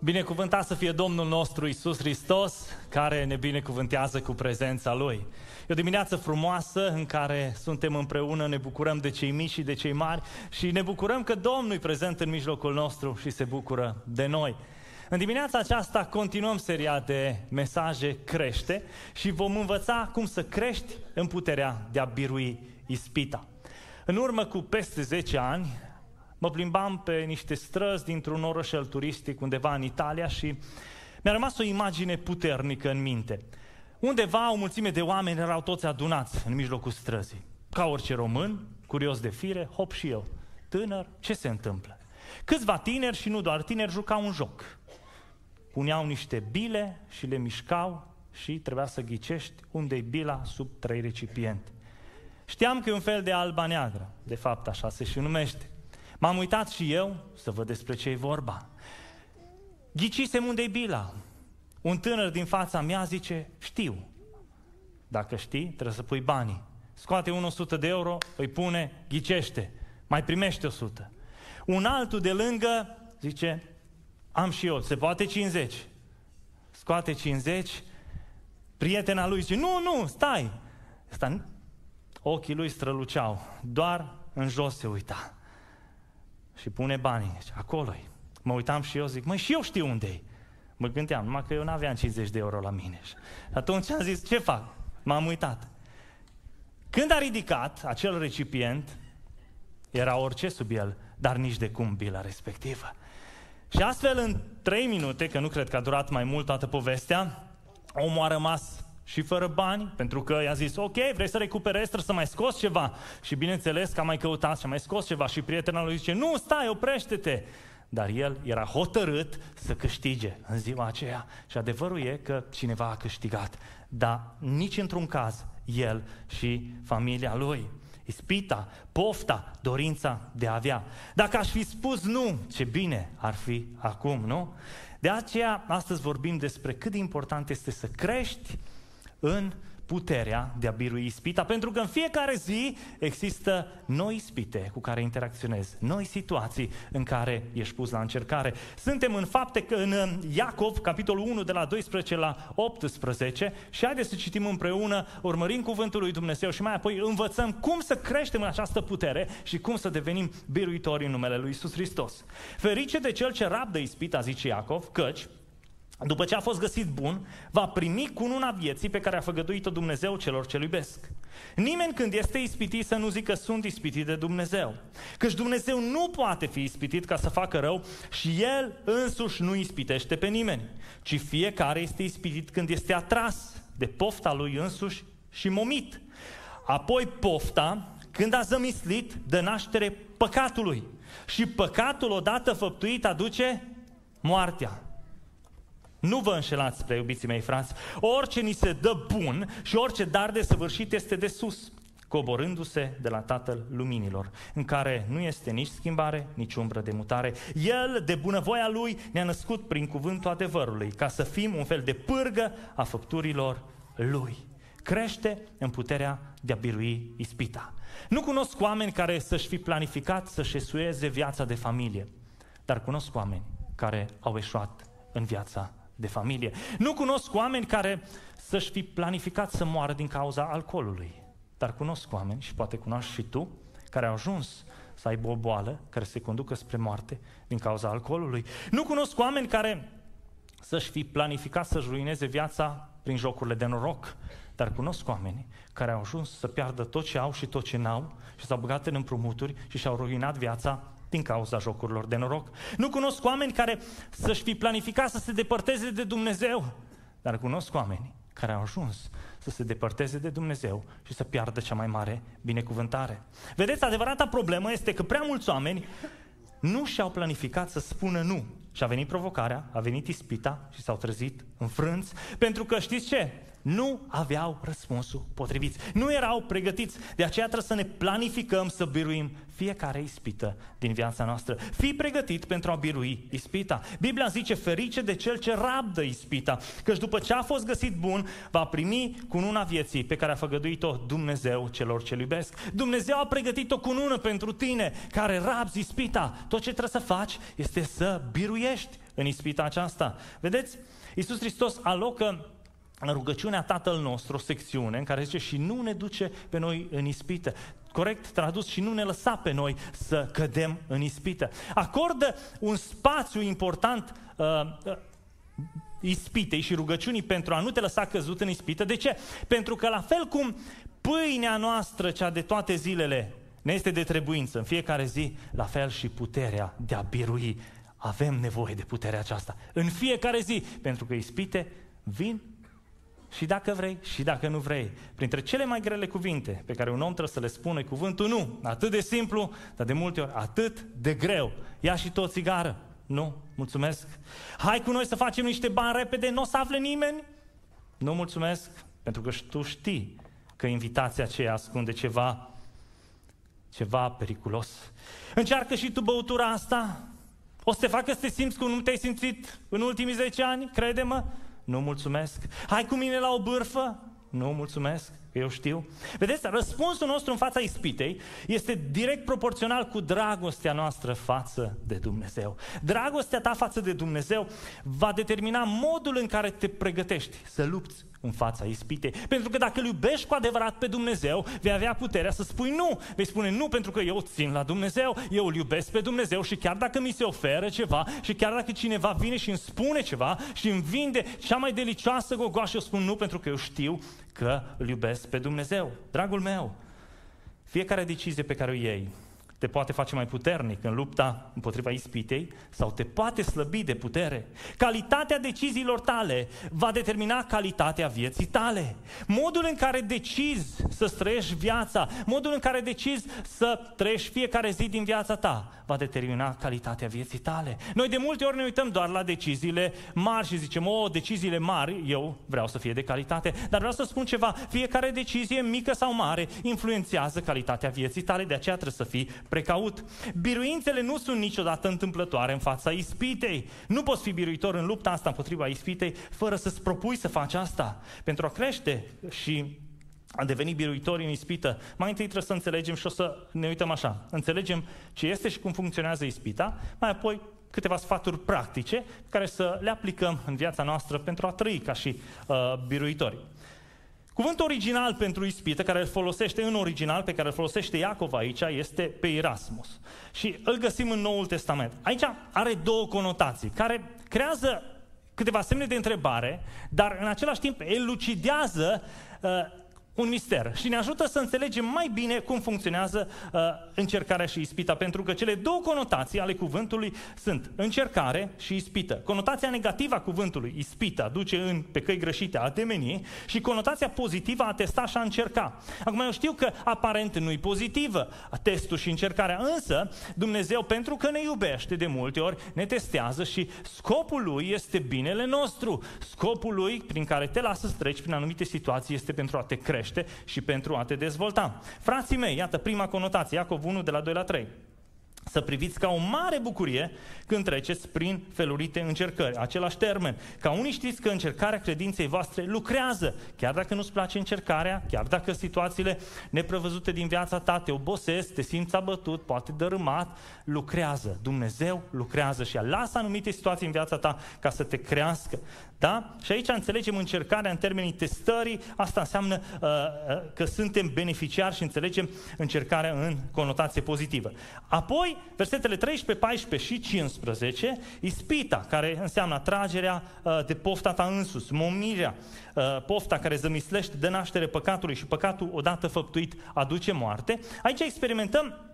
Binecuvântat să fie Domnul nostru Isus Hristos, care ne binecuvântează cu prezența Lui. E o dimineață frumoasă în care suntem împreună, ne bucurăm de cei mici și de cei mari și ne bucurăm că Domnul e prezent în mijlocul nostru și se bucură de noi. În dimineața aceasta continuăm seria de mesaje Crește și vom învăța cum să crești în puterea de a birui ispita. În urmă cu peste 10 ani, mă plimbam pe niște străzi dintr-un orășel turistic undeva în Italia și mi-a rămas o imagine puternică în minte. Undeva o mulțime de oameni erau toți adunați în mijlocul străzii. Ca orice român, curios de fire, hop și eu. Tânăr, ce se întâmplă? Câțiva tineri și nu doar tineri jucau un joc. Puneau niște bile și le mișcau și trebuia să ghicești unde-i bila sub trei recipiente. Știam că e un fel de alba neagră, de fapt așa se și numește. M-am uitat și eu să văd despre ce e vorba. Ghicisem unde-i bila. Un tânăr din fața mea zice, știu. Dacă știi, trebuie să pui banii. Scoate un 100 de euro, îi pune, ghicește, mai primește 100. Un altul de lângă zice, am și eu, se poate 50. Scoate 50, prietena lui zice, nu, nu, stai. Asta, ochii lui străluceau, doar în jos se uita și pune banii. Zice, acolo -i. Mă uitam și eu, zic, măi, și eu știu unde -i. Mă gândeam, numai că eu nu aveam 50 de euro la mine. Și atunci am zis, ce fac? M-am uitat. Când a ridicat acel recipient, era orice sub el, dar nici de cum bila respectivă. Și astfel, în trei minute, că nu cred că a durat mai mult toată povestea, omul a rămas și fără bani, pentru că i-a zis, ok, vrei să recuperezi, trebuie să mai scos ceva. Și bineînțeles că a mai căutat și a mai scos ceva și prietena lui zice, nu, stai, oprește-te. Dar el era hotărât să câștige în ziua aceea. Și adevărul e că cineva a câștigat, dar nici într-un caz el și familia lui. Ispita, pofta, dorința de a avea. Dacă aș fi spus nu, ce bine ar fi acum, nu? De aceea, astăzi vorbim despre cât de important este să crești în puterea de a birui ispita, pentru că în fiecare zi există noi ispite cu care interacționezi, noi situații în care ești pus la încercare. Suntem în fapte că în Iacov, capitolul 1, de la 12 la 18, și haideți să citim împreună, urmărim cuvântul lui Dumnezeu și mai apoi învățăm cum să creștem în această putere și cum să devenim biruitori în numele lui Isus Hristos. Ferice de cel ce rabdă ispita, zice Iacov, căci după ce a fost găsit bun, va primi cununa vieții pe care a făgăduit-o Dumnezeu celor ce iubesc. Nimeni când este ispitit să nu zică sunt ispitit de Dumnezeu. Căci Dumnezeu nu poate fi ispitit ca să facă rău și El însuși nu ispitește pe nimeni, ci fiecare este ispitit când este atras de pofta lui însuși și momit. Apoi pofta, când a zămislit, dă naștere păcatului. Și păcatul odată făptuit aduce moartea. Nu vă înșelați, prea iubiții mei frați, orice ni se dă bun și orice dar de săvârșit este de sus, coborându-se de la Tatăl Luminilor, în care nu este nici schimbare, nici umbră de mutare. El, de bunăvoia Lui, ne-a născut prin cuvântul adevărului, ca să fim un fel de pârgă a făpturilor Lui. Crește în puterea de a birui ispita. Nu cunosc oameni care să-și fi planificat să-și esueze viața de familie, dar cunosc oameni care au eșuat în viața de familie. Nu cunosc oameni care să-și fi planificat să moară din cauza alcoolului. Dar cunosc oameni, și poate cunoști și tu, care au ajuns să aibă o boală care se conducă spre moarte din cauza alcoolului. Nu cunosc oameni care să-și fi planificat să-și ruineze viața prin jocurile de noroc, dar cunosc oameni care au ajuns să piardă tot ce au și tot ce n-au și s-au băgat în împrumuturi și și-au ruinat viața din cauza jocurilor de noroc. Nu cunosc oameni care să-și fi planificat să se depărteze de Dumnezeu, dar cunosc oameni care au ajuns să se depărteze de Dumnezeu și să piardă cea mai mare binecuvântare. Vedeți, adevărata problemă este că prea mulți oameni nu și-au planificat să spună nu. Și a venit provocarea, a venit ispita și s-au trezit înfrânți, pentru că știți ce? nu aveau răspunsul potrivit. Nu erau pregătiți. De aceea trebuie să ne planificăm să biruim fiecare ispită din viața noastră. Fii pregătit pentru a birui ispita. Biblia zice ferice de cel ce rabdă ispita, căci după ce a fost găsit bun, va primi cununa vieții pe care a făgăduit-o Dumnezeu celor ce iubesc. Dumnezeu a pregătit o cunună pentru tine care rabzi ispita. Tot ce trebuie să faci este să biruiești în ispita aceasta. Vedeți, Iisus Hristos alocă în rugăciunea Tatăl nostru o secțiune în care zice și nu ne duce pe noi în ispită. Corect tradus și nu ne lăsa pe noi să cădem în ispită. Acordă un spațiu important uh, uh, ispitei și rugăciunii pentru a nu te lăsa căzut în ispită. De ce? Pentru că la fel cum pâinea noastră, cea de toate zilele, ne este de trebuință în fiecare zi, la fel și puterea de a birui. Avem nevoie de puterea aceasta în fiecare zi, pentru că ispite vin și dacă vrei și dacă nu vrei. Printre cele mai grele cuvinte pe care un om trebuie să le spună cuvântul nu. Atât de simplu, dar de multe ori atât de greu. Ia și tot țigară. Nu, mulțumesc. Hai cu noi să facem niște bani repede, nu o să afle nimeni. Nu mulțumesc, pentru că tu știi că invitația aceea ascunde ceva, ceva periculos. Încearcă și tu băutura asta. O să te facă să te simți cum nu te-ai simțit în ultimii 10 ani, crede-mă. Nu mulțumesc. Hai cu mine la o bârfă? Nu mulțumesc, eu știu. Vedeți, răspunsul nostru în fața ispitei este direct proporțional cu dragostea noastră față de Dumnezeu. Dragostea ta față de Dumnezeu va determina modul în care te pregătești să lupți în fața ispitei. Pentru că dacă îl iubești cu adevărat pe Dumnezeu, vei avea puterea să spui nu. Vei spune nu pentru că eu țin la Dumnezeu, eu îl iubesc pe Dumnezeu și chiar dacă mi se oferă ceva și chiar dacă cineva vine și îmi spune ceva și îmi vinde cea mai delicioasă gogoașă, eu spun nu pentru că eu știu că îl iubesc pe Dumnezeu. Dragul meu, fiecare decizie pe care o iei, te poate face mai puternic în lupta împotriva ispitei sau te poate slăbi de putere. Calitatea deciziilor tale va determina calitatea vieții tale. Modul în care decizi să trăiești viața, modul în care decizi să trăiești fiecare zi din viața ta, va determina calitatea vieții tale. Noi de multe ori ne uităm doar la deciziile mari și zicem, o, deciziile mari, eu vreau să fie de calitate, dar vreau să spun ceva, fiecare decizie, mică sau mare, influențează calitatea vieții tale, de aceea trebuie să fii precaut. Biruințele nu sunt niciodată întâmplătoare în fața ispitei. Nu poți fi biruitor în lupta asta împotriva ispitei fără să-ți propui să faci asta. Pentru a crește și a deveni biruitori în ispită, mai întâi trebuie să înțelegem și o să ne uităm așa. Înțelegem ce este și cum funcționează ispita, mai apoi câteva sfaturi practice care să le aplicăm în viața noastră pentru a trăi ca și uh, biruitori. Cuvântul original pentru ispită, care îl folosește în original, pe care îl folosește Iacov aici, este pe Erasmus. Și îl găsim în Noul Testament. Aici are două conotații, care creează câteva semne de întrebare, dar în același timp elucidează uh, un mister și ne ajută să înțelegem mai bine cum funcționează uh, încercarea și ispita, pentru că cele două conotații ale cuvântului sunt încercare și ispită. Conotația negativă a cuvântului, ispita, duce în, pe căi greșite a temeni și conotația pozitivă a testa și a încerca. Acum eu știu că aparent nu-i pozitivă testul și încercarea, însă Dumnezeu, pentru că ne iubește de multe ori, ne testează și scopul lui este binele nostru. Scopul lui, prin care te lasă să treci prin anumite situații, este pentru a te crește crește și pentru a te dezvolta. Frații mei, iată prima conotație, Iacov 1 de la 2 la 3 să priviți ca o mare bucurie când treceți prin felurite încercări. Același termen. Ca unii știți că încercarea credinței voastre lucrează. Chiar dacă nu-ți place încercarea, chiar dacă situațiile neprevăzute din viața ta te obosesc, te simți abătut, poate dărâmat, lucrează. Dumnezeu lucrează și lasă anumite situații în viața ta ca să te crească. Da? Și aici înțelegem încercarea în termenii testării, asta înseamnă uh, uh, că suntem beneficiari și înțelegem încercarea în conotație pozitivă. Apoi, versetele 13, 14 și 15, ispita, care înseamnă atragerea uh, de pofta ta însus, momirea, uh, pofta care zămislește de naștere păcatului și păcatul odată făptuit aduce moarte. Aici experimentăm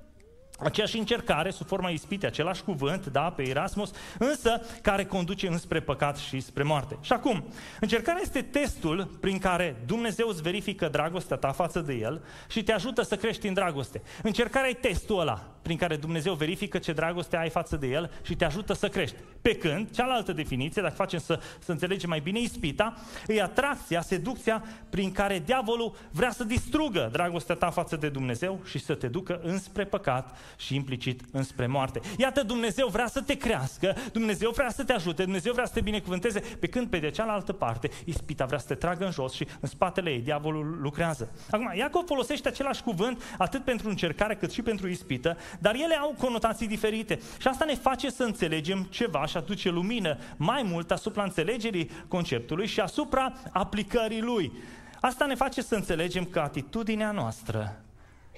aceeași încercare sub forma ispitei, același cuvânt, da, pe Erasmus, însă care conduce înspre păcat și spre moarte. Și acum, încercarea este testul prin care Dumnezeu îți verifică dragostea ta față de El și te ajută să crești în dragoste. Încercarea e testul ăla prin care Dumnezeu verifică ce dragoste ai față de El și te ajută să crești. Pe când, cealaltă definiție, dacă facem să, să înțelegem mai bine ispita, e atracția, seducția prin care diavolul vrea să distrugă dragostea ta față de Dumnezeu și să te ducă înspre păcat și implicit înspre moarte. Iată, Dumnezeu vrea să te crească, Dumnezeu vrea să te ajute, Dumnezeu vrea să te binecuvânteze, pe când pe de cealaltă parte, ispita vrea să te tragă în jos și în spatele ei diavolul lucrează. Acum, Iacov folosește același cuvânt atât pentru încercare cât și pentru ispită, dar ele au conotații diferite. Și asta ne face să înțelegem ceva și aduce lumină mai mult asupra înțelegerii conceptului și asupra aplicării lui. Asta ne face să înțelegem că atitudinea noastră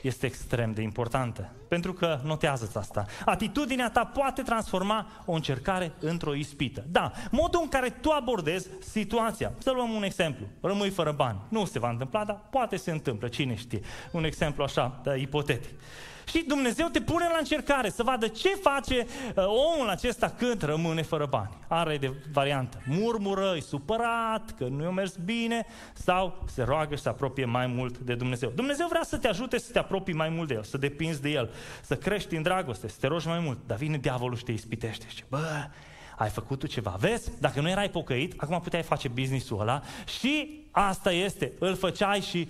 este extrem de importantă. Pentru că, notează asta, atitudinea ta poate transforma o încercare într-o ispită. Da, modul în care tu abordezi situația. Să luăm un exemplu. Rămâi fără bani. Nu se va întâmpla, dar poate se întâmplă, cine știe. Un exemplu așa, da, ipotetic. Și Dumnezeu te pune la încercare să vadă ce face uh, omul acesta când rămâne fără bani. Are de variantă. Murmură, e supărat, că nu i-a mers bine sau se roagă și se apropie mai mult de Dumnezeu. Dumnezeu vrea să te ajute să te apropii mai mult de El, să depinzi de El, să crești în dragoste, să te rogi mai mult. Dar vine diavolul și te ispitește și bă, ai făcut tu ceva. Vezi, dacă nu erai pocăit, acum puteai face business-ul ăla și asta este, îl făceai și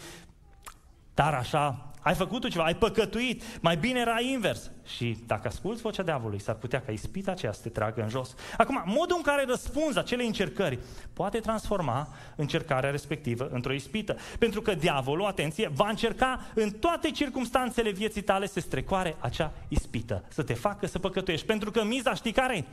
dar așa ai făcut tu ceva, ai păcătuit, mai bine era invers. Și dacă asculți vocea diavolului, s-ar putea ca ispita aceea să te tragă în jos. Acum, modul în care răspunzi acele încercări poate transforma încercarea respectivă într-o ispită. Pentru că diavolul, atenție, va încerca în toate circumstanțele vieții tale să strecoare acea ispită, să te facă să păcătuiești. Pentru că miza știi care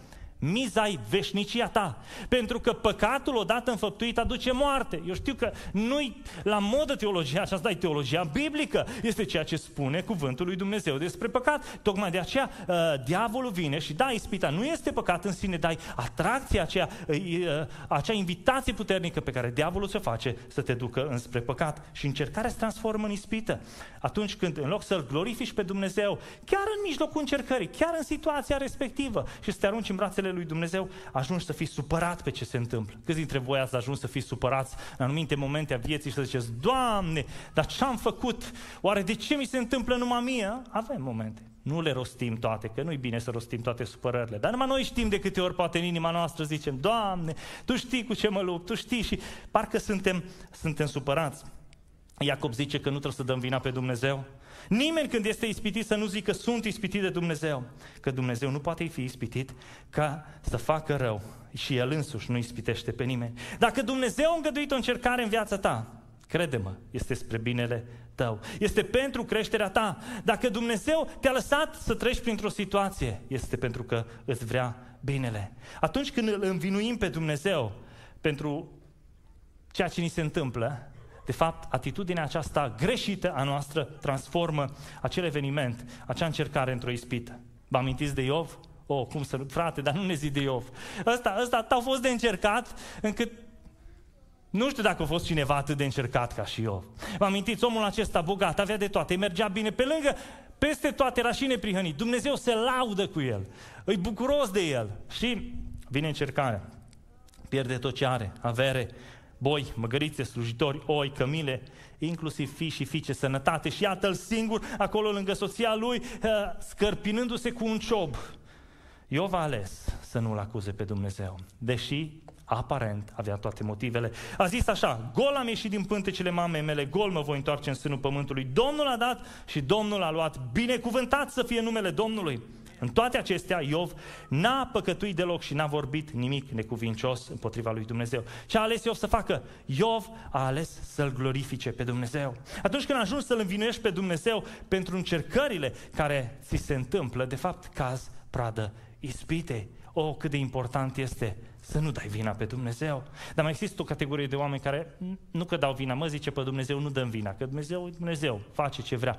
miza e veșnicia ta. Pentru că păcatul odată înfăptuit aduce moarte. Eu știu că nu-i la modă teologia aceasta, e teologia biblică. Este ceea ce spune cuvântul lui Dumnezeu despre păcat. Tocmai de aceea uh, diavolul vine și da, ispita nu este păcat în sine, dai atracția aceea, uh, uh, acea invitație puternică pe care diavolul se face să te ducă înspre păcat. Și încercarea se transformă în ispită. Atunci când, în loc să-L glorifici pe Dumnezeu, chiar în mijlocul încercării, chiar în situația respectivă și să te arunci în brațele lui Dumnezeu, ajungi să fii supărat pe ce se întâmplă. Câți dintre voi ați ajuns să fiți supărați în anumite momente a vieții și să ziceți, Doamne, dar ce am făcut? Oare de ce mi se întâmplă numai mie? Avem momente. Nu le rostim toate, că nu-i bine să rostim toate supărările. Dar numai noi știm de câte ori poate în inima noastră zicem, Doamne, Tu știi cu ce mă lupt, Tu știi și parcă suntem, suntem supărați. Iacob zice că nu trebuie să dăm vina pe Dumnezeu. Nimeni când este ispitit să nu zică sunt ispitit de Dumnezeu. Că Dumnezeu nu poate fi ispitit ca să facă rău. Și El însuși nu ispitește pe nimeni. Dacă Dumnezeu a îngăduit o încercare în viața ta, crede-mă, este spre binele tău. Este pentru creșterea ta. Dacă Dumnezeu te-a lăsat să treci printr-o situație, este pentru că îți vrea binele. Atunci când îl învinuim pe Dumnezeu pentru ceea ce ni se întâmplă, de fapt, atitudinea aceasta greșită a noastră transformă acel eveniment, acea încercare într-o ispită. Vă amintiți de Iov? O, oh, cum să... Frate, dar nu ne zi de Iov. Ăsta, ăsta a fost de încercat încât nu știu dacă a fost cineva atât de încercat ca și Iov. Vă amintiți, omul acesta bogat, avea de toate, mergea bine pe lângă, peste toate era și neprihănit. Dumnezeu se laudă cu el, îi bucuros de el și vine încercarea. Pierde tot ce are, avere, boi, măgărițe, slujitori, oi, cămile, inclusiv fii și fiice, sănătate și iată-l singur acolo lângă soția lui, uh, scărpinându-se cu un ciob. Iov a ales să nu-L acuze pe Dumnezeu, deși aparent avea toate motivele. A zis așa, gol am ieșit din pântecele mamei mele, gol mă voi întoarce în sânul pământului. Domnul a dat și Domnul a luat. Binecuvântat să fie numele Domnului. În toate acestea, Iov n-a păcătuit deloc și n-a vorbit nimic necuvincios împotriva lui Dumnezeu. Ce a ales Iov să facă? Iov a ales să-L glorifice pe Dumnezeu. Atunci când ajungi să-L învinuiești pe Dumnezeu pentru încercările care ți se întâmplă, de fapt, caz, pradă, ispite. O, oh, cât de important este să nu dai vina pe Dumnezeu. Dar mai există o categorie de oameni care nu că dau vina, mă zice pe Dumnezeu, nu dăm vina, că Dumnezeu, Dumnezeu face ce vrea.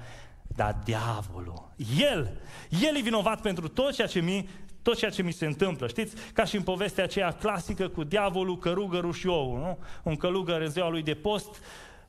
Dar diavolul, el, el e vinovat pentru tot ceea ce mi, tot ceea ce mi se întâmplă. Știți, ca și în povestea aceea clasică cu diavolul, călugărul și ou, nu? Un călugăr în ziua lui de post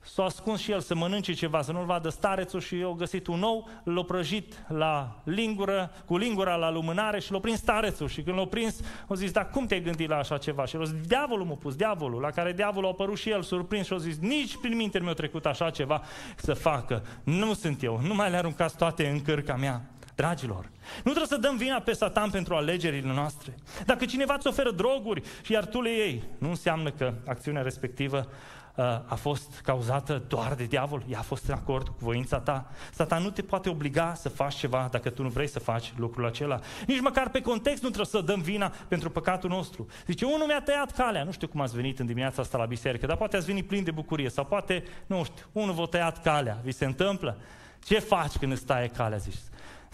s-a ascuns și el să mănânce ceva, să nu-l vadă starețul și eu găsit un nou, l-a prăjit la lingură, cu lingura la lumânare și l-a prins starețul. Și când l-a prins, a zis, dar cum te-ai gândit la așa ceva? Și el a zis, diavolul m-a pus, diavolul, la care diavolul a apărut și el surprins și a zis, nici prin minte mi-a trecut așa ceva să facă. Nu sunt eu, nu mai le aruncați toate în cărca mea. Dragilor, nu trebuie să dăm vina pe Satan pentru alegerile noastre. Dacă cineva îți oferă droguri și iar tu le iei, nu înseamnă că acțiunea respectivă Uh, a fost cauzată doar de diavol, ea a fost în acord cu voința ta. Satan nu te poate obliga să faci ceva dacă tu nu vrei să faci lucrul acela. Nici măcar pe context nu trebuie să dăm vina pentru păcatul nostru. Zice, unul mi-a tăiat calea. Nu știu cum ați venit în dimineața asta la biserică, dar poate ați venit plin de bucurie sau poate, nu știu, unul v-a tăiat calea. Vi se întâmplă? Ce faci când îți taie calea? Zici,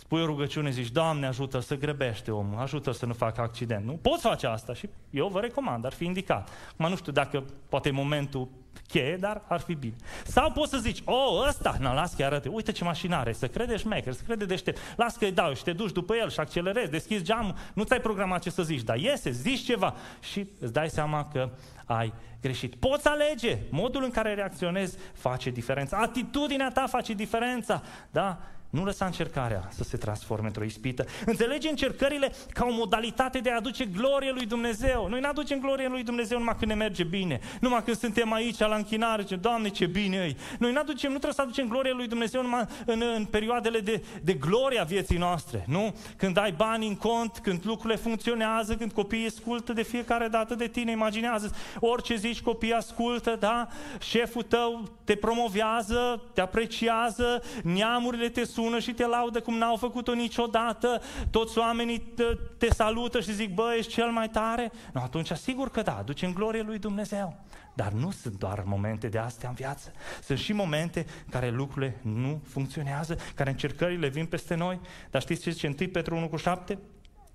Spui o rugăciune, zici, Doamne, ajută să grăbește omul, ajută să nu facă accident. Nu? Poți face asta și eu vă recomand, ar fi indicat. Mă nu știu dacă poate e momentul cheie, dar ar fi bine. Sau poți să zici, oh, ăsta, na, las că arăte, uite ce mașină are, să crede șmecher, să crede deștept, las că îi dau și te duci după el și accelerezi, deschizi geamul, nu ți-ai programat ce să zici, dar iese, zici ceva și îți dai seama că ai greșit. Poți alege, modul în care reacționezi face diferența, atitudinea ta face diferența, da? Nu lăsa încercarea să se transforme într-o ispită. Înțelege încercările ca o modalitate de a aduce glorie lui Dumnezeu. Noi ne aducem glorie lui Dumnezeu numai când ne merge bine. Numai când suntem aici la închinare, ce Doamne, ce bine e. Noi ne aducem, nu trebuie să aducem glorie lui Dumnezeu numai în, în perioadele de, de glorie a vieții noastre. Nu? Când ai bani în cont, când lucrurile funcționează, când copiii ascultă de fiecare dată de tine, imaginează orice zici, copiii ascultă, da? Șeful tău te promovează, te apreciază, neamurile te sună și te laudă cum n-au făcut-o niciodată, toți oamenii te, te salută și zic, bă, ești cel mai tare? Nu, atunci sigur că da, aducem glorie lui Dumnezeu. Dar nu sunt doar momente de astea în viață. Sunt și momente în care lucrurile nu funcționează, care încercările vin peste noi. Dar știți ce zice 1 Petru 1 cu 7?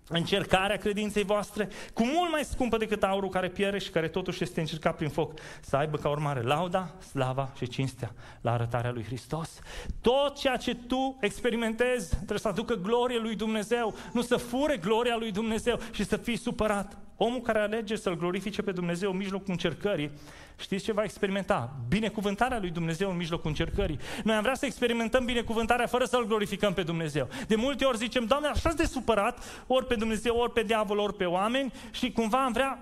Încercarea credinței voastre, cu mult mai scumpă decât aurul care pierde și care totuși este încercat prin foc, să aibă ca urmare lauda, slava și cinstea la arătarea lui Hristos. Tot ceea ce tu experimentezi trebuie să aducă glorie lui Dumnezeu, nu să fure gloria lui Dumnezeu și să fii supărat. Omul care alege să-L glorifice pe Dumnezeu în mijlocul încercării, știți ce va experimenta? Binecuvântarea lui Dumnezeu în mijlocul încercării. Noi am vrea să experimentăm binecuvântarea fără să-L glorificăm pe Dumnezeu. De multe ori zicem, Doamne, așa de supărat, ori pe Dumnezeu, ori pe diavol, ori pe oameni și cumva am vrea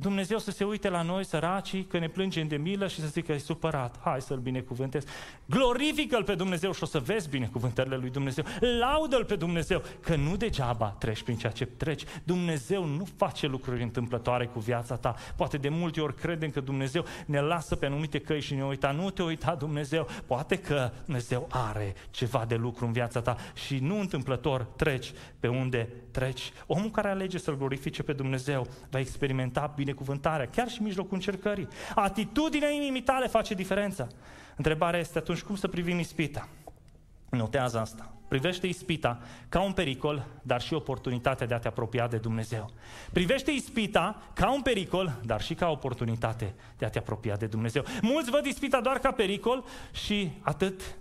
Dumnezeu să se uite la noi, săracii, că ne plângem de milă și să zică, e supărat, hai să-L binecuvântez. Glorifică-L pe Dumnezeu și o să vezi binecuvântările lui Dumnezeu. Laudă-L pe Dumnezeu, că nu degeaba treci prin ceea ce treci. Dumnezeu nu face lucruri întâmplătoare cu viața ta. Poate de multe ori credem că Dumnezeu ne lasă pe anumite căi și ne uita. Nu te uita Dumnezeu. Poate că Dumnezeu are ceva de lucru în viața ta și nu întâmplător treci pe unde treci. Omul care alege să-L glorifice pe Dumnezeu va experimenta bine binecuvântarea, chiar și în mijlocul încercării. Atitudinea inimii tale face diferența. Întrebarea este atunci cum să privim ispita? Notează asta. Privește ispita ca un pericol, dar și oportunitatea de a te apropia de Dumnezeu. Privește ispita ca un pericol, dar și ca oportunitate de a te apropia de Dumnezeu. Mulți văd ispita doar ca pericol și atât.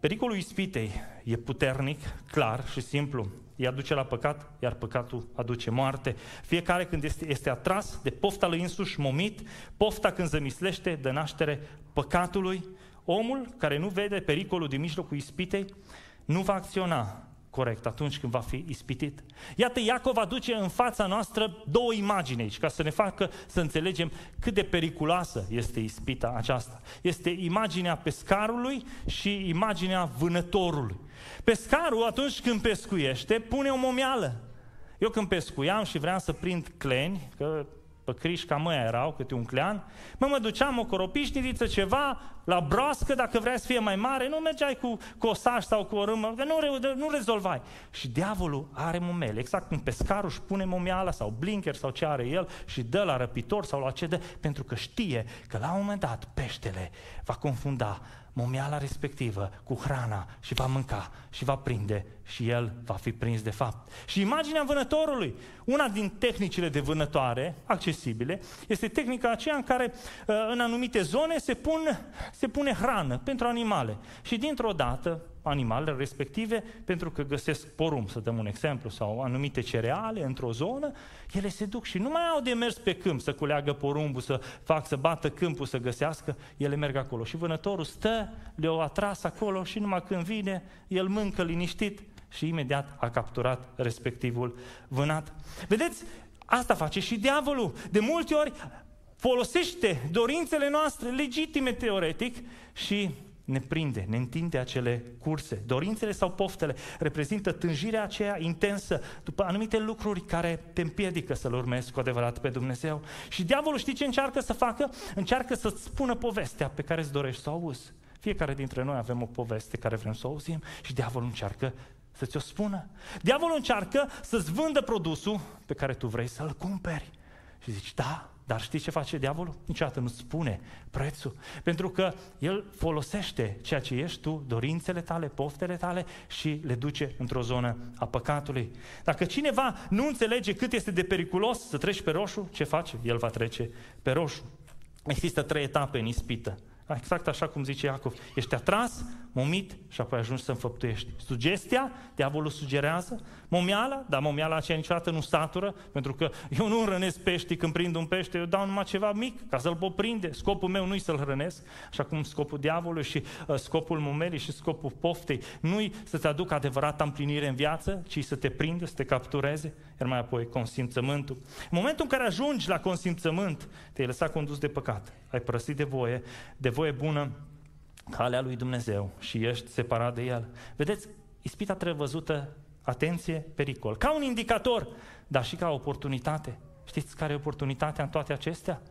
Pericolul ispitei e puternic, clar și simplu îi aduce la păcat, iar păcatul aduce moarte. Fiecare când este, este atras de pofta lui însuși momit, pofta când zămislește de naștere păcatului, omul care nu vede pericolul din mijlocul ispitei, nu va acționa corect atunci când va fi ispitit. Iată, Iacov aduce în fața noastră două imagini aici, ca să ne facă să înțelegem cât de periculoasă este ispita aceasta. Este imaginea pescarului și imaginea vânătorului. Pescarul, atunci când pescuiește, pune o momeală. Eu când pescuiam și vreau să prind cleni, că pe crișca mă erau, câte un clean, mă, mă duceam o coropișniță, ceva, la broască, dacă vrea să fie mai mare, nu mergeai cu cosaj sau cu o râmă, că nu, nu rezolvai. Și diavolul are momele, exact cum pescarul își pune momeala sau blinker sau ce are el și dă la răpitor sau la ce dă, pentru că știe că la un moment dat peștele va confunda momeala respectivă cu hrana și va mânca și va prinde și el va fi prins de fapt. Și imaginea vânătorului, una din tehnicile de vânătoare accesibile, este tehnica aceea în care uh, în anumite zone se, pun, se pune hrană pentru animale. Și dintr-o dată, animalele respective, pentru că găsesc porumb, să dăm un exemplu, sau anumite cereale într-o zonă, ele se duc și nu mai au de mers pe câmp să culeagă porumbul, să fac, să bată câmpul, să găsească, ele merg acolo. Și vânătorul stă, le-au atras acolo și numai când vine, el mâncă liniștit și imediat a capturat respectivul vânat. Vedeți, asta face și diavolul. De multe ori folosește dorințele noastre legitime teoretic și ne prinde, ne întinde acele curse. Dorințele sau poftele reprezintă tânjirea aceea intensă după anumite lucruri care te împiedică să-L urmezi cu adevărat pe Dumnezeu. Și diavolul știi ce încearcă să facă? Încearcă să-ți spună povestea pe care îți dorești să o auzi. Fiecare dintre noi avem o poveste care vrem să o auzim și diavolul încearcă să ți-o spună. Diavolul încearcă să-ți vândă produsul pe care tu vrei să-l cumperi. Și zici, da, Dar știți ce face diavolul? Niciodată nu spune prețul. Pentru că el folosește ceea ce ești tu, dorințele tale, poftele tale și le duce într-o zonă a păcatului. Dacă cineva nu înțelege cât este de periculos să treci pe roșu, ce face? El va trece pe roșu. Există trei etape în ispită. Exact așa cum zice Iacov. Ești atras, momit și apoi ajungi să înfăptuiești. Sugestia, diavolul sugerează. Momiala, dar momiala aceea niciodată nu satură, pentru că eu nu hrănesc pești când prind un pește, eu dau numai ceva mic ca să-l pot prinde. Scopul meu nu-i să-l hrănesc, așa cum scopul diavolului și uh, scopul momelii și scopul poftei nu-i să te aducă adevărata împlinire în viață, ci să te prindă, să te captureze, iar mai apoi consimțământul. În momentul în care ajungi la consimțământ, te-ai lăsat condus de păcat, ai părăsit de voie, de voie bună, calea lui Dumnezeu și ești separat de El. Vedeți, ispita trebuie văzută, atenție, pericol, ca un indicator, dar și ca o oportunitate. Știți care e oportunitatea în toate acestea?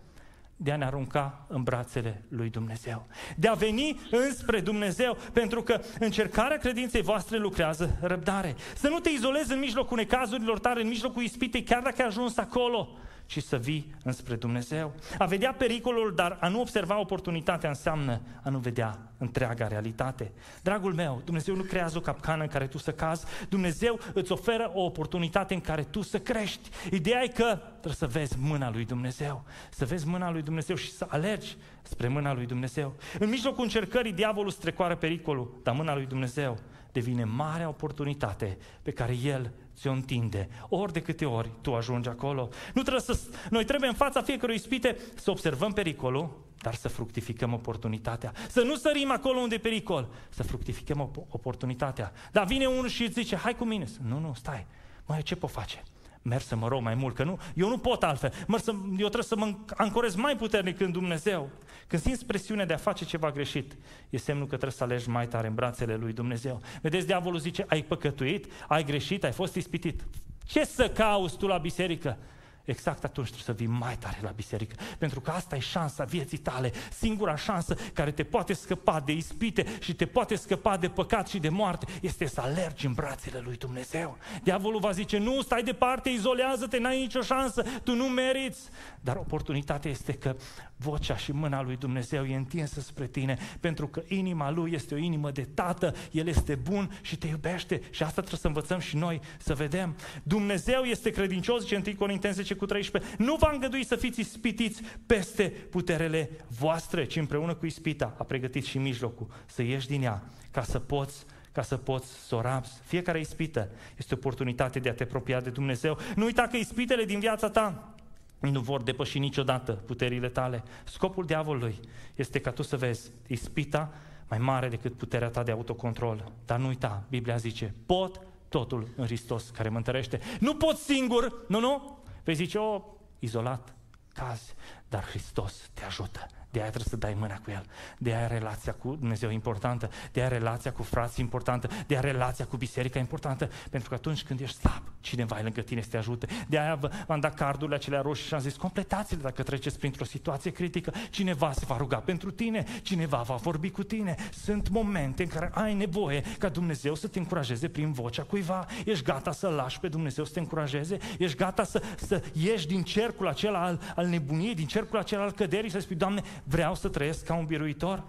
de a ne arunca în brațele lui Dumnezeu. De a veni înspre Dumnezeu, pentru că încercarea credinței voastre lucrează răbdare. Să nu te izolezi în mijlocul necazurilor tale, în mijlocul ispitei, chiar dacă ai ajuns acolo ci să vii înspre Dumnezeu. A vedea pericolul, dar a nu observa oportunitatea înseamnă a nu vedea întreaga realitate. Dragul meu, Dumnezeu nu creează o capcană în care tu să cazi, Dumnezeu îți oferă o oportunitate în care tu să crești. Ideea e că trebuie să vezi mâna lui Dumnezeu, să vezi mâna lui Dumnezeu și să alergi spre mâna lui Dumnezeu. În mijlocul încercării, diavolul strecoară pericolul, dar mâna lui Dumnezeu devine marea oportunitate pe care El ți-o întinde. Ori de câte ori tu ajungi acolo. Nu trebuie să, noi trebuie în fața fiecărui ispite să observăm pericolul, dar să fructificăm oportunitatea. Să nu sărim acolo unde e pericol, să fructificăm oportunitatea. Dar vine unul și îți zice, hai cu mine. Nu, nu, stai. Mai ce pot face? Merg să mă rog mai mult, că nu, eu nu pot altfel. Mă, să, eu trebuie să mă ancorez mai puternic în Dumnezeu. Când simți presiunea de a face ceva greșit, e semnul că trebuie să alegi mai tare în brațele lui Dumnezeu. Vedeți, diavolul zice, ai păcătuit, ai greșit, ai fost ispitit. Ce să cauți tu la biserică? Exact atunci trebuie să vii mai tare la biserică. Pentru că asta e șansa vieții tale, singura șansă care te poate scăpa de ispite și te poate scăpa de păcat și de moarte, este să alergi în brațele lui Dumnezeu. Diavolul va zice, nu, stai departe, izolează-te, n-ai nicio șansă, tu nu meriți. Dar oportunitatea este că vocea și mâna lui Dumnezeu e întinsă spre tine, pentru că inima lui este o inimă de tată, el este bun și te iubește și asta trebuie să învățăm și noi să vedem. Dumnezeu este credincios, zice 1 Corinteni 10 cu 13, nu va îngădui să fiți ispitiți peste puterele voastre, ci împreună cu ispita a pregătit și mijlocul să ieși din ea, ca să poți ca să poți să o rabzi. Fiecare ispită este o oportunitate de a te apropia de Dumnezeu. Nu uita că ispitele din viața ta nu vor depăși niciodată puterile tale. Scopul diavolului este ca tu să vezi ispita mai mare decât puterea ta de autocontrol. Dar nu uita, Biblia zice, pot totul în Hristos care mă întărește. Nu pot singur, nu, nu. Vei zice, o, izolat, cazi, dar Hristos te ajută. De aia trebuie să dai mâna cu El. De aia relația cu Dumnezeu e importantă. De aia relația cu frații importantă. De aia relația cu biserica importantă. Pentru că atunci când ești slab, cineva e lângă tine să te ajute. De aia v-am dat cardurile acelea roșii și am zis, completați-le dacă treceți printr-o situație critică. Cineva se va ruga pentru tine, cineva va vorbi cu tine. Sunt momente în care ai nevoie ca Dumnezeu să te încurajeze prin vocea cuiva. Ești gata să lași pe Dumnezeu să te încurajeze? Ești gata să, să ieși din cercul acela al, al nebuniei, din cercul acela al căderii, să spui, Doamne, vreau să trăiesc ca un biruitor?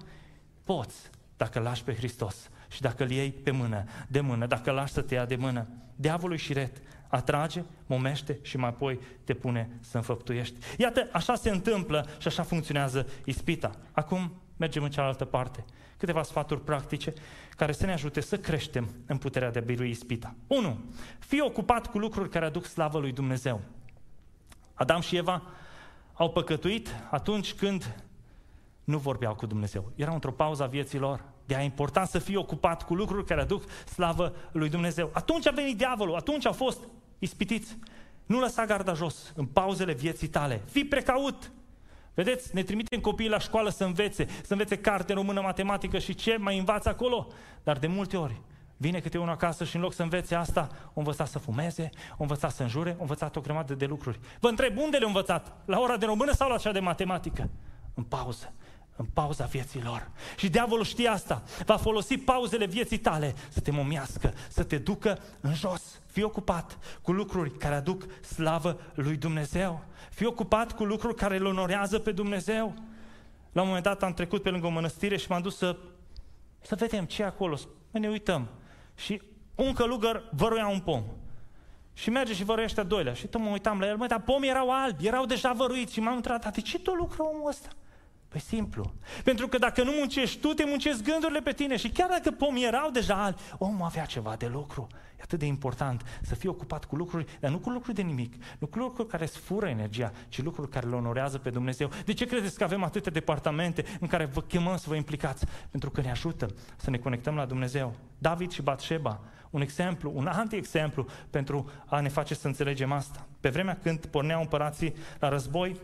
Poți, dacă lași pe Hristos și dacă îl iei pe mână, de mână, dacă lași să te ia de mână. Diavolul și ret atrage, momește și mai apoi te pune să înfăptuiești. Iată, așa se întâmplă și așa funcționează ispita. Acum mergem în cealaltă parte. Câteva sfaturi practice care să ne ajute să creștem în puterea de a birui ispita. 1. Fii ocupat cu lucruri care aduc slavă lui Dumnezeu. Adam și Eva au păcătuit atunci când nu vorbeau cu Dumnezeu. Erau într-o pauză a vieții lor. De a important să fie ocupat cu lucruri care aduc slavă lui Dumnezeu. Atunci a venit diavolul, atunci au fost ispitiți. Nu lăsa garda jos în pauzele vieții tale. Fii precaut! Vedeți, ne trimitem copiii la școală să învețe, să învețe carte română, matematică și ce mai învață acolo. Dar de multe ori vine câte unul acasă și în loc să învețe asta, o învăța să fumeze, o învăța să înjure, o învățat o grămadă de lucruri. Vă întreb, unde le-a învățat? La ora de română sau la cea de matematică? În pauză în pauza vieții lor. Și diavolul știe asta. Va folosi pauzele vieții tale să te momiască, să te ducă în jos. Fii ocupat cu lucruri care aduc slavă lui Dumnezeu. Fii ocupat cu lucruri care îl onorează pe Dumnezeu. La un moment dat am trecut pe lângă o mănăstire și m-am dus să, să vedem ce e acolo. Să ne uităm. Și un călugăr văruia un pom. Și merge și văruiește a doilea. Și tot mă uitam la el, mă, dar pomii erau albi, erau deja văruiți. Și m-am întrebat, de ce tot lucră omul ăsta? Păi simplu. Pentru că dacă nu muncești tu, te muncesc gândurile pe tine. Și chiar dacă pomii erau deja albi, omul avea ceva de lucru. E atât de important să fii ocupat cu lucruri, dar nu cu lucruri de nimic, nu cu lucruri care îți fură energia, ci lucruri care le onorează pe Dumnezeu. De ce credeți că avem atâtea departamente în care vă chemăm să vă implicați? Pentru că ne ajută să ne conectăm la Dumnezeu. David și Batșeba un exemplu, un anti-exemplu pentru a ne face să înțelegem asta. Pe vremea când porneau împărații la război,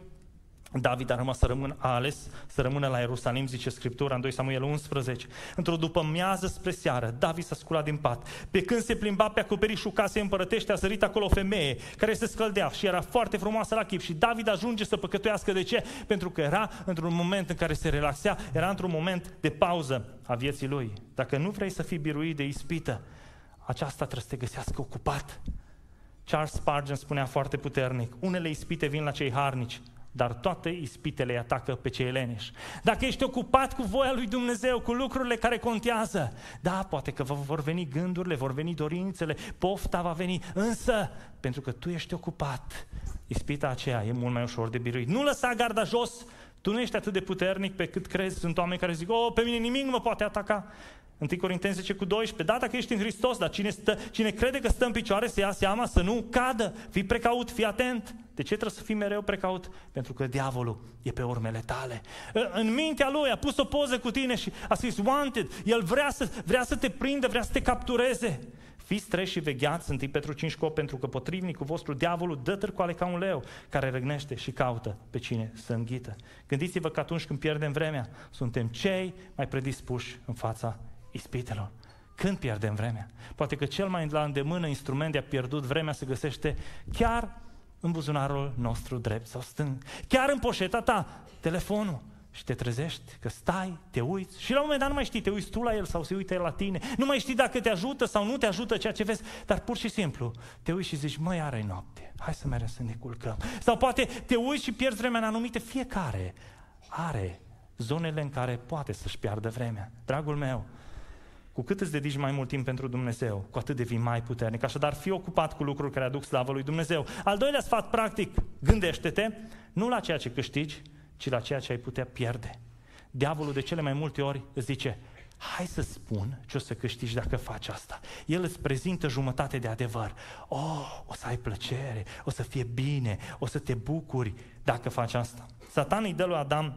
David a rămas să rămână, a ales să rămână la Ierusalim, zice Scriptura în 2 Samuel 11. Într-o după miază spre seară, David s-a sculat din pat. Pe când se plimba pe acoperișul casei împărătește, a sărit acolo o femeie care se scăldea și era foarte frumoasă la chip. Și David ajunge să păcătuiască. De ce? Pentru că era într-un moment în care se relaxea, era într-un moment de pauză a vieții lui. Dacă nu vrei să fii biruit de ispită, aceasta trebuie să te găsească ocupat. Charles Spurgeon spunea foarte puternic, unele ispite vin la cei harnici, dar toate ispitele îi atacă pe cei leneși. Dacă ești ocupat cu voia lui Dumnezeu, cu lucrurile care contează, da, poate că vă vor veni gândurile, vor veni dorințele, pofta va veni, însă, pentru că tu ești ocupat, ispita aceea e mult mai ușor de biruit. Nu lăsa garda jos, tu nu ești atât de puternic pe cât crezi. Sunt oameni care zic, oh, pe mine nimic nu mă poate ataca. 1 Corinteni 10 cu 12, da, dacă ești în Hristos, dar cine, stă, cine crede că stă în picioare să ia seama să nu cadă, fii precaut, fii atent. De ce trebuie să fii mereu precaut? Pentru că diavolul e pe urmele tale. În mintea lui a pus o poză cu tine și a scris wanted, el vrea să, vrea să te prindă, vrea să te captureze. Fiți treși și vegheați, 1 Petru 5 cop, pentru că potrivnicul vostru, diavolul, dă târcoale ca un leu, care răgnește și caută pe cine să înghită. Gândiți-vă că atunci când pierdem vremea, suntem cei mai predispuși în fața ispitelor. Când pierdem vremea? Poate că cel mai la îndemână instrument de a pierdut vremea se găsește chiar în buzunarul nostru drept sau stâng. Chiar în poșeta ta, telefonul. Și te trezești că stai, te uiți și la un moment dat nu mai știi, te uiți tu la el sau se uită el la tine. Nu mai știi dacă te ajută sau nu te ajută ceea ce vezi, dar pur și simplu te uiți și zici, măi, are noapte, hai să mergem să ne culcăm. Sau poate te uiți și pierzi vremea în anumite, fiecare are zonele în care poate să-și piardă vremea. Dragul meu, cu cât îți dedici mai mult timp pentru Dumnezeu, cu atât devii mai puternic. Așadar, fii ocupat cu lucruri care aduc slavă lui Dumnezeu. Al doilea sfat practic, gândește-te nu la ceea ce câștigi, ci la ceea ce ai putea pierde. Diavolul de cele mai multe ori îți zice, hai să spun ce o să câștigi dacă faci asta. El îți prezintă jumătate de adevăr. Oh, o să ai plăcere, o să fie bine, o să te bucuri dacă faci asta. Satan îi dă lui Adam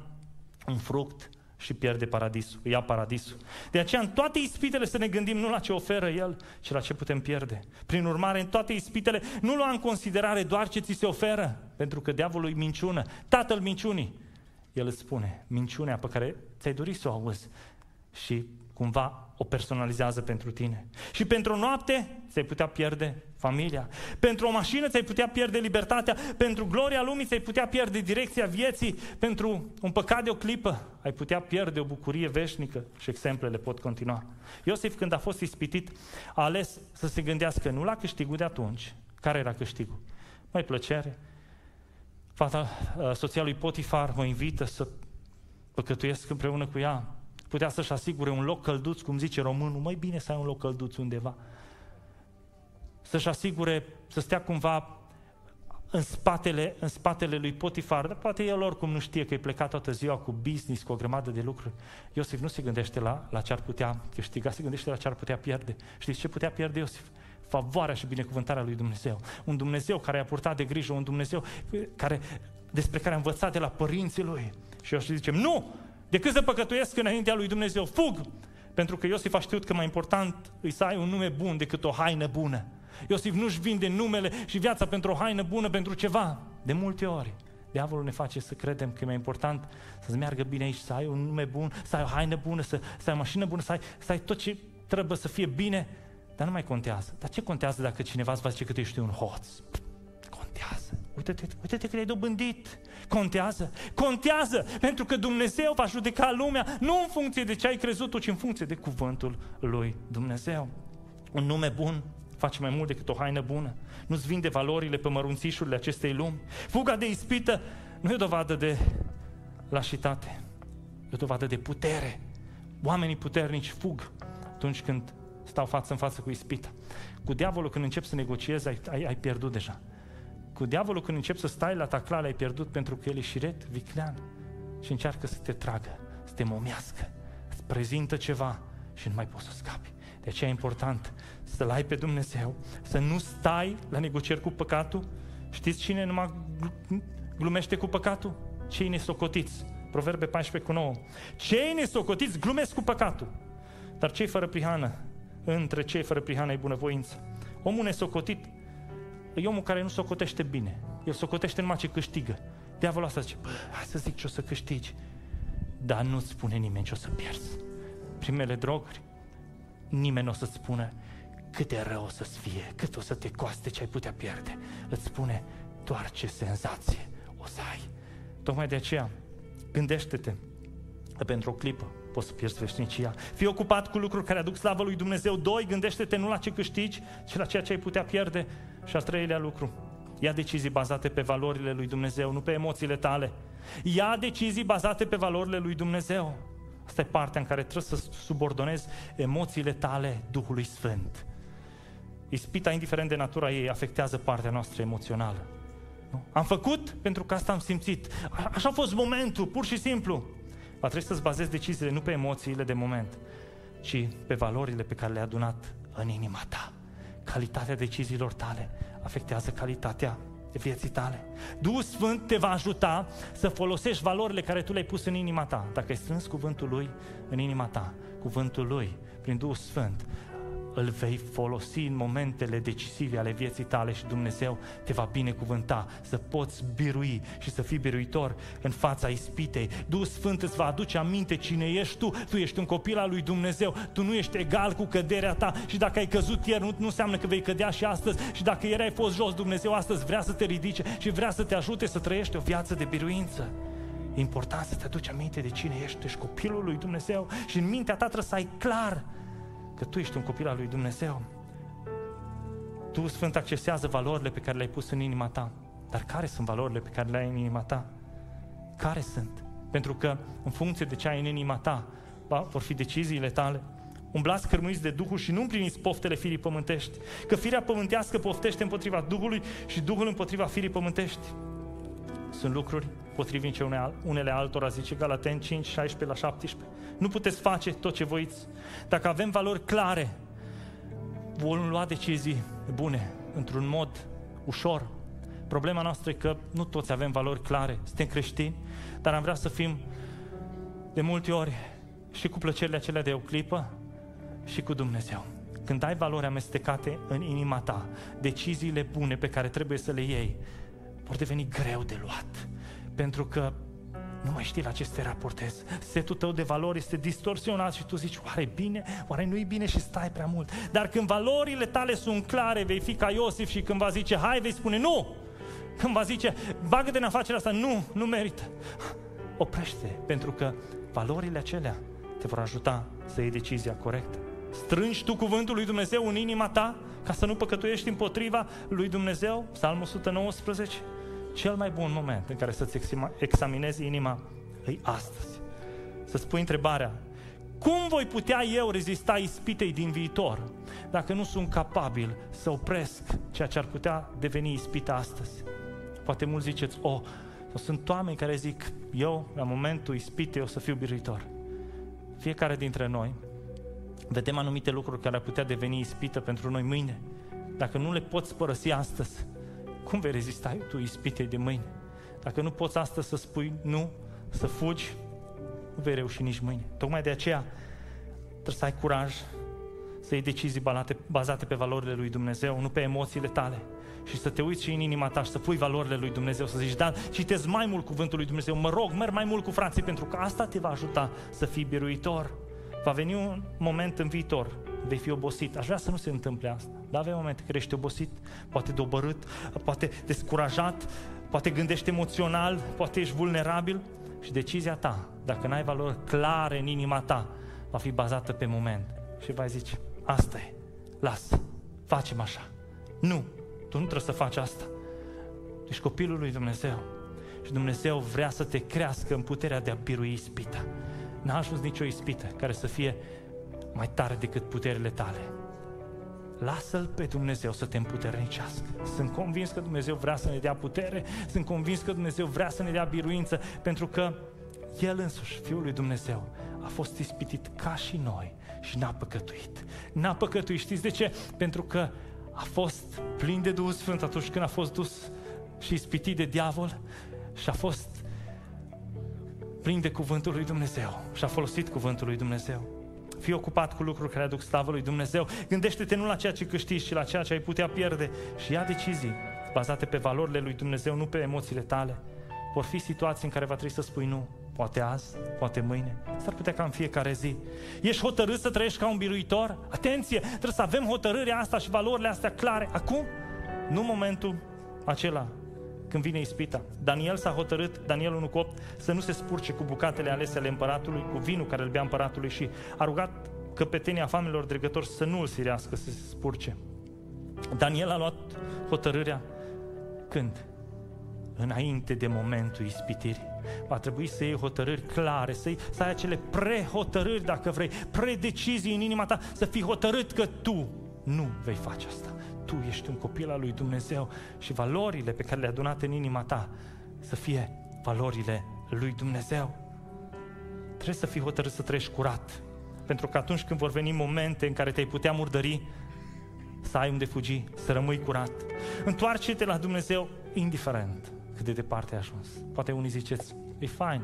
un fruct și pierde paradisul, ia paradisul. De aceea, în toate ispitele să ne gândim nu la ce oferă El, ci la ce putem pierde. Prin urmare, în toate ispitele, nu lua în considerare doar ce ți se oferă, pentru că diavolul e minciună, tatăl minciunii. El îți spune minciunea pe care ți-ai dorit să o auzi și cumva o personalizează pentru tine. Și pentru o noapte ți-ai putea pierde familia. Pentru o mașină ți-ai putea pierde libertatea. Pentru gloria lumii ți-ai putea pierde direcția vieții. Pentru un păcat de o clipă ai putea pierde o bucurie veșnică. Și exemplele pot continua. Iosif, când a fost ispitit, a ales să se gândească nu la câștigul de atunci. Care era câștigul? Mai plăcere. Fata, uh, soția lui Potifar mă invită să păcătuiesc împreună cu ea putea să-și asigure un loc călduț, cum zice românul, mai bine să ai un loc călduț undeva. Să-și asigure, să stea cumva în spatele, în spatele lui Potifar, dar poate el oricum nu știe că e plecat toată ziua cu business, cu o grămadă de lucruri. Iosif nu se gândește la, la ce ar putea câștiga, se gândește la ce ar putea pierde. Știți ce putea pierde Iosif? Favoarea și binecuvântarea lui Dumnezeu. Un Dumnezeu care a purtat de grijă, un Dumnezeu care, despre care a învățat de la părinții lui. Și eu și zicem, nu! Decât să păcătuiesc înaintea lui Dumnezeu, fug! Pentru că Iosif a știut că mai important îi să ai un nume bun decât o haină bună. Iosif nu-și vinde numele și viața pentru o haină bună, pentru ceva. De multe ori, diavolul ne face să credem că e mai important să-ți meargă bine aici, să ai un nume bun, să ai o haină bună, să, să ai o mașină bună, să ai, să ai tot ce trebuie să fie bine, dar nu mai contează. Dar ce contează dacă cineva îți va zice că tu ești un hoț? Contează. Uite-te, uite-te că le-ai dobândit. Contează, contează, pentru că Dumnezeu va judeca lumea nu în funcție de ce ai crezut tu, ci în funcție de cuvântul lui Dumnezeu. Un nume bun face mai mult decât o haină bună. Nu-ți vinde valorile pe mărunțișurile acestei lumi. Fuga de ispită nu e o dovadă de lașitate, e o dovadă de putere. Oamenii puternici fug atunci când stau față în față cu ispita. Cu diavolul când începi să negociezi, ai, ai, ai pierdut deja. Cu diavolul când începi să stai la taclale, ai pierdut pentru că el e șiret, viclean și încearcă să te tragă, să te momească, îți prezintă ceva și nu mai poți să scapi. De aceea e important să-L ai pe Dumnezeu, să nu stai la negocieri cu păcatul. Știți cine numai glumește cu păcatul? Cei nesocotiți. Proverbe 14 cu 9. Cei nesocotiți glumesc cu păcatul, dar cei fără prihană, între cei fără prihană e bunăvoință. Omul nesocotit e omul care nu socotește bine. El socotește numai ce câștigă. Diavolul asta zice, bă, hai să zic ce o să câștigi. Dar nu-ți spune nimeni ce o să pierzi. Primele droguri, nimeni nu o să-ți spună cât de rău o să-ți fie, cât o să te coste ce ai putea pierde. Îți spune doar ce senzație o să ai. Tocmai de aceea, gândește-te că pentru o clipă poți să pierzi veșnicia. Fii ocupat cu lucruri care aduc slavă lui Dumnezeu. Doi, gândește-te nu la ce câștigi, ci la ceea ce ai putea pierde. Și al treilea lucru, ia decizii bazate pe valorile lui Dumnezeu, nu pe emoțiile tale. Ia decizii bazate pe valorile lui Dumnezeu. Asta e partea în care trebuie să subordonezi emoțiile tale Duhului Sfânt. Ispita, indiferent de natura ei, afectează partea noastră emoțională. Nu? Am făcut pentru că asta am simțit. A- așa a fost momentul, pur și simplu. Va trebui să-ți bazezi deciziile nu pe emoțiile de moment, ci pe valorile pe care le-ai adunat în inima ta. Calitatea deciziilor tale afectează calitatea vieții tale. Duhul Sfânt te va ajuta să folosești valorile care tu le-ai pus în inima ta. Dacă ai strâns cuvântul Lui în inima ta, cuvântul Lui, prin Duhul Sfânt, îl vei folosi în momentele decisive ale vieții tale și Dumnezeu te va binecuvânta să poți birui și să fii biruitor în fața ispitei. Duhul Sfânt îți va aduce aminte cine ești tu. Tu ești un copil al lui Dumnezeu. Tu nu ești egal cu căderea ta și dacă ai căzut ieri nu, nu înseamnă că vei cădea și astăzi și dacă ieri ai fost jos, Dumnezeu astăzi vrea să te ridice și vrea să te ajute să trăiești o viață de biruință. E important să te aduci aminte de cine ești, tu ești copilul lui Dumnezeu și în mintea ta trebuie să ai clar că tu ești un copil al lui Dumnezeu. Tu, Sfânt, accesează valorile pe care le-ai pus în inima ta. Dar care sunt valorile pe care le ai în inima ta? Care sunt? Pentru că, în funcție de ce ai în inima ta, vor fi deciziile tale. Umblați cărmuiți de Duhul și nu împliniți poftele firii pământești. Că firea pământească poftește împotriva Duhului și Duhul împotriva firii pământești. Sunt lucruri potrivnice unele altora, zice Galaten 5, 16 la 17. Nu puteți face tot ce voiți. Dacă avem valori clare, vom lua decizii bune, într-un mod ușor. Problema noastră e că nu toți avem valori clare, suntem creștini, dar am vrea să fim de multe ori și cu plăcerile acelea de o clipă și cu Dumnezeu. Când ai valori amestecate în inima ta, deciziile bune pe care trebuie să le iei vor deveni greu de luat. Pentru că nu mai știi la ce să te raportezi. Setul tău de valori este distorsionat și tu zici, oare bine, oare nu-i bine și stai prea mult. Dar când valorile tale sunt clare, vei fi ca Iosif și când va zice, hai, vei spune, nu! Când va zice, bagă-te în afacerea asta, nu, nu merită. Oprește, pentru că valorile acelea te vor ajuta să iei decizia corectă. Strângi tu cuvântul lui Dumnezeu în inima ta ca să nu păcătuiești împotriva lui Dumnezeu? Psalmul 119 cel mai bun moment în care să-ți examinezi inima îi astăzi. Să-ți pui întrebarea, cum voi putea eu rezista ispitei din viitor dacă nu sunt capabil să opresc ceea ce ar putea deveni ispita astăzi? Poate mulți ziceți, o, oh, sunt oameni care zic, eu, la momentul ispitei, o să fiu biruitor. Fiecare dintre noi vedem anumite lucruri care ar putea deveni ispită pentru noi mâine. Dacă nu le poți părăsi astăzi, cum vei rezista tu ispitei de mâine? Dacă nu poți astăzi să spui nu, să fugi, nu vei reuși nici mâine. Tocmai de aceea trebuie să ai curaj să iei decizii bazate, bazate pe valorile lui Dumnezeu, nu pe emoțiile tale. Și să te uiți și în inima ta și să pui valorile lui Dumnezeu, să zici, da, citesc mai mult cuvântul lui Dumnezeu, mă rog, merg mai mult cu frații, pentru că asta te va ajuta să fii biruitor. Va veni un moment în viitor, vei fi obosit. Aș vrea să nu se întâmple asta. Dar avem momente când ești obosit, poate dobărât, poate descurajat, poate gândești emoțional, poate ești vulnerabil și decizia ta, dacă n-ai valori clare în inima ta, va fi bazată pe moment și vai zice, asta e, lasă, facem așa. Nu, tu nu trebuie să faci asta. Ești copilul lui Dumnezeu și Dumnezeu vrea să te crească în puterea de a birui ispita. N-a ajuns nicio ispită care să fie mai tare decât puterile tale. Lasă-L pe Dumnezeu să te împuternicească. Sunt convins că Dumnezeu vrea să ne dea putere, sunt convins că Dumnezeu vrea să ne dea biruință, pentru că El însuși, Fiul lui Dumnezeu, a fost ispitit ca și noi și n-a păcătuit. N-a păcătuit, știți de ce? Pentru că a fost plin de Duhul Sfânt atunci când a fost dus și ispitit de diavol și a fost plin de cuvântul lui Dumnezeu și a folosit cuvântul lui Dumnezeu. Fii ocupat cu lucruri care aduc slavă lui Dumnezeu. Gândește-te nu la ceea ce câștigi, ci la ceea ce ai putea pierde și ia decizii bazate pe valorile lui Dumnezeu, nu pe emoțiile tale. Vor fi situații în care va trebui să spui nu. Poate azi, poate mâine, s-ar putea ca în fiecare zi. Ești hotărât să trăiești ca un biruitor? Atenție! Trebuie să avem hotărârea asta și valorile astea clare. Acum, nu momentul acela când vine ispita. Daniel s-a hotărât, Daniel 1 cu 8, să nu se spurce cu bucatele alese ale împăratului, cu vinul care îl bea împăratului și a rugat căpetenia famelor dregători să nu îl sirească să se spurce. Daniel a luat hotărârea când? Înainte de momentul ispitirii. Va trebui să iei hotărâri clare, să, iei, să ai acele prehotărâri, dacă vrei, predecizii în inima ta, să fii hotărât că tu nu vei face asta tu ești un copil al lui Dumnezeu și valorile pe care le-ai adunat în inima ta să fie valorile lui Dumnezeu. Trebuie să fii hotărât să trăiești curat. Pentru că atunci când vor veni momente în care te-ai putea murdări, să ai unde fugi, să rămâi curat. Întoarce-te la Dumnezeu, indiferent cât de departe ai ajuns. Poate unii ziceți, e fain,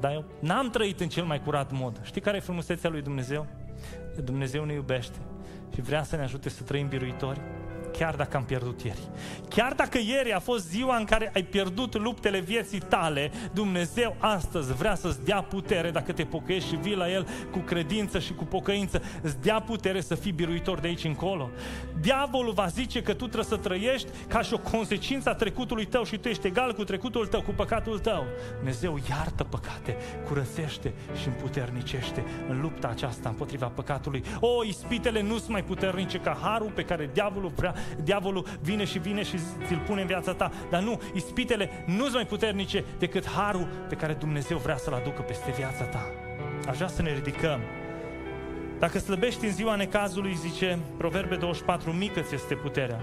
dar eu n-am trăit în cel mai curat mod. Știi care e frumusețea lui Dumnezeu? Dumnezeu ne iubește și vrea să ne ajute să trăim biruitori chiar dacă am pierdut ieri. Chiar dacă ieri a fost ziua în care ai pierdut luptele vieții tale, Dumnezeu astăzi vrea să-ți dea putere dacă te pocăiești și vii la El cu credință și cu pocăință, îți dea putere să fii biruitor de aici încolo. Diavolul va zice că tu trebuie să trăiești ca și o consecință a trecutului tău și tu ești egal cu trecutul tău, cu păcatul tău. Dumnezeu iartă păcate, curățește și împuternicește în lupta aceasta împotriva păcatului. O, ispitele nu sunt mai puternice ca harul pe care diavolul vrea diavolul vine și vine și ți-l pune în viața ta. Dar nu, ispitele nu sunt mai puternice decât harul pe care Dumnezeu vrea să-l aducă peste viața ta. Aș vrea să ne ridicăm. Dacă slăbești în ziua necazului, zice Proverbe 24, mică ți este puterea.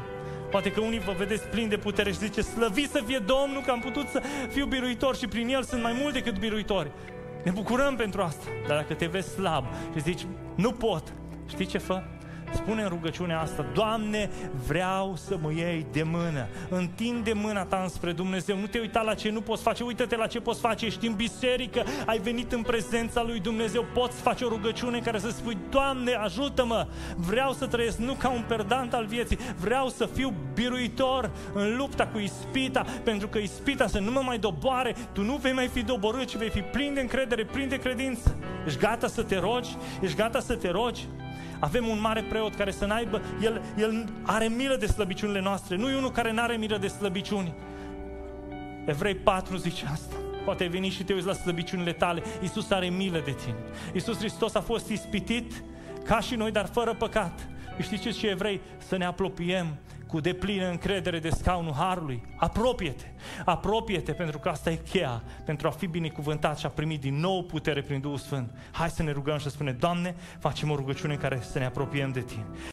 Poate că unii vă vedeți plini de putere și zice, slăvi să fie Domnul că am putut să fiu biruitor și prin El sunt mai mult decât biruitori. Ne bucurăm pentru asta. Dar dacă te vezi slab și zici, nu pot, știi ce fă? Spune în rugăciunea asta, Doamne, vreau să mă iei de mână. Întinde mâna ta înspre Dumnezeu. Nu te uita la ce nu poți face, uită-te la ce poți face. Ești în biserică, ai venit în prezența lui Dumnezeu, poți face o rugăciune care să spui, Doamne, ajută-mă! Vreau să trăiesc nu ca un perdant al vieții, vreau să fiu biruitor în lupta cu ispita, pentru că ispita să nu mă mai doboare, tu nu vei mai fi doborât, ci vei fi plin de încredere, plin de credință. Ești gata să te rogi? Ești gata să te rogi? Avem un mare preot care să n-aibă, el, el are milă de slăbiciunile noastre, nu e unul care n-are milă de slăbiciuni. Evrei 4 zice asta. Poate ai venit și te uiți la slăbiciunile tale. Iisus are milă de tine. Iisus Hristos a fost ispitit ca și noi, dar fără păcat. Știți ce evrei? Să ne apropiem cu deplină încredere de scaunul Harului. Apropie-te! Apropie-te pentru că asta e cheia pentru a fi binecuvântat și a primi din nou putere prin Duhul Sfânt. Hai să ne rugăm și să spunem, Doamne, facem o rugăciune în care să ne apropiem de Tine.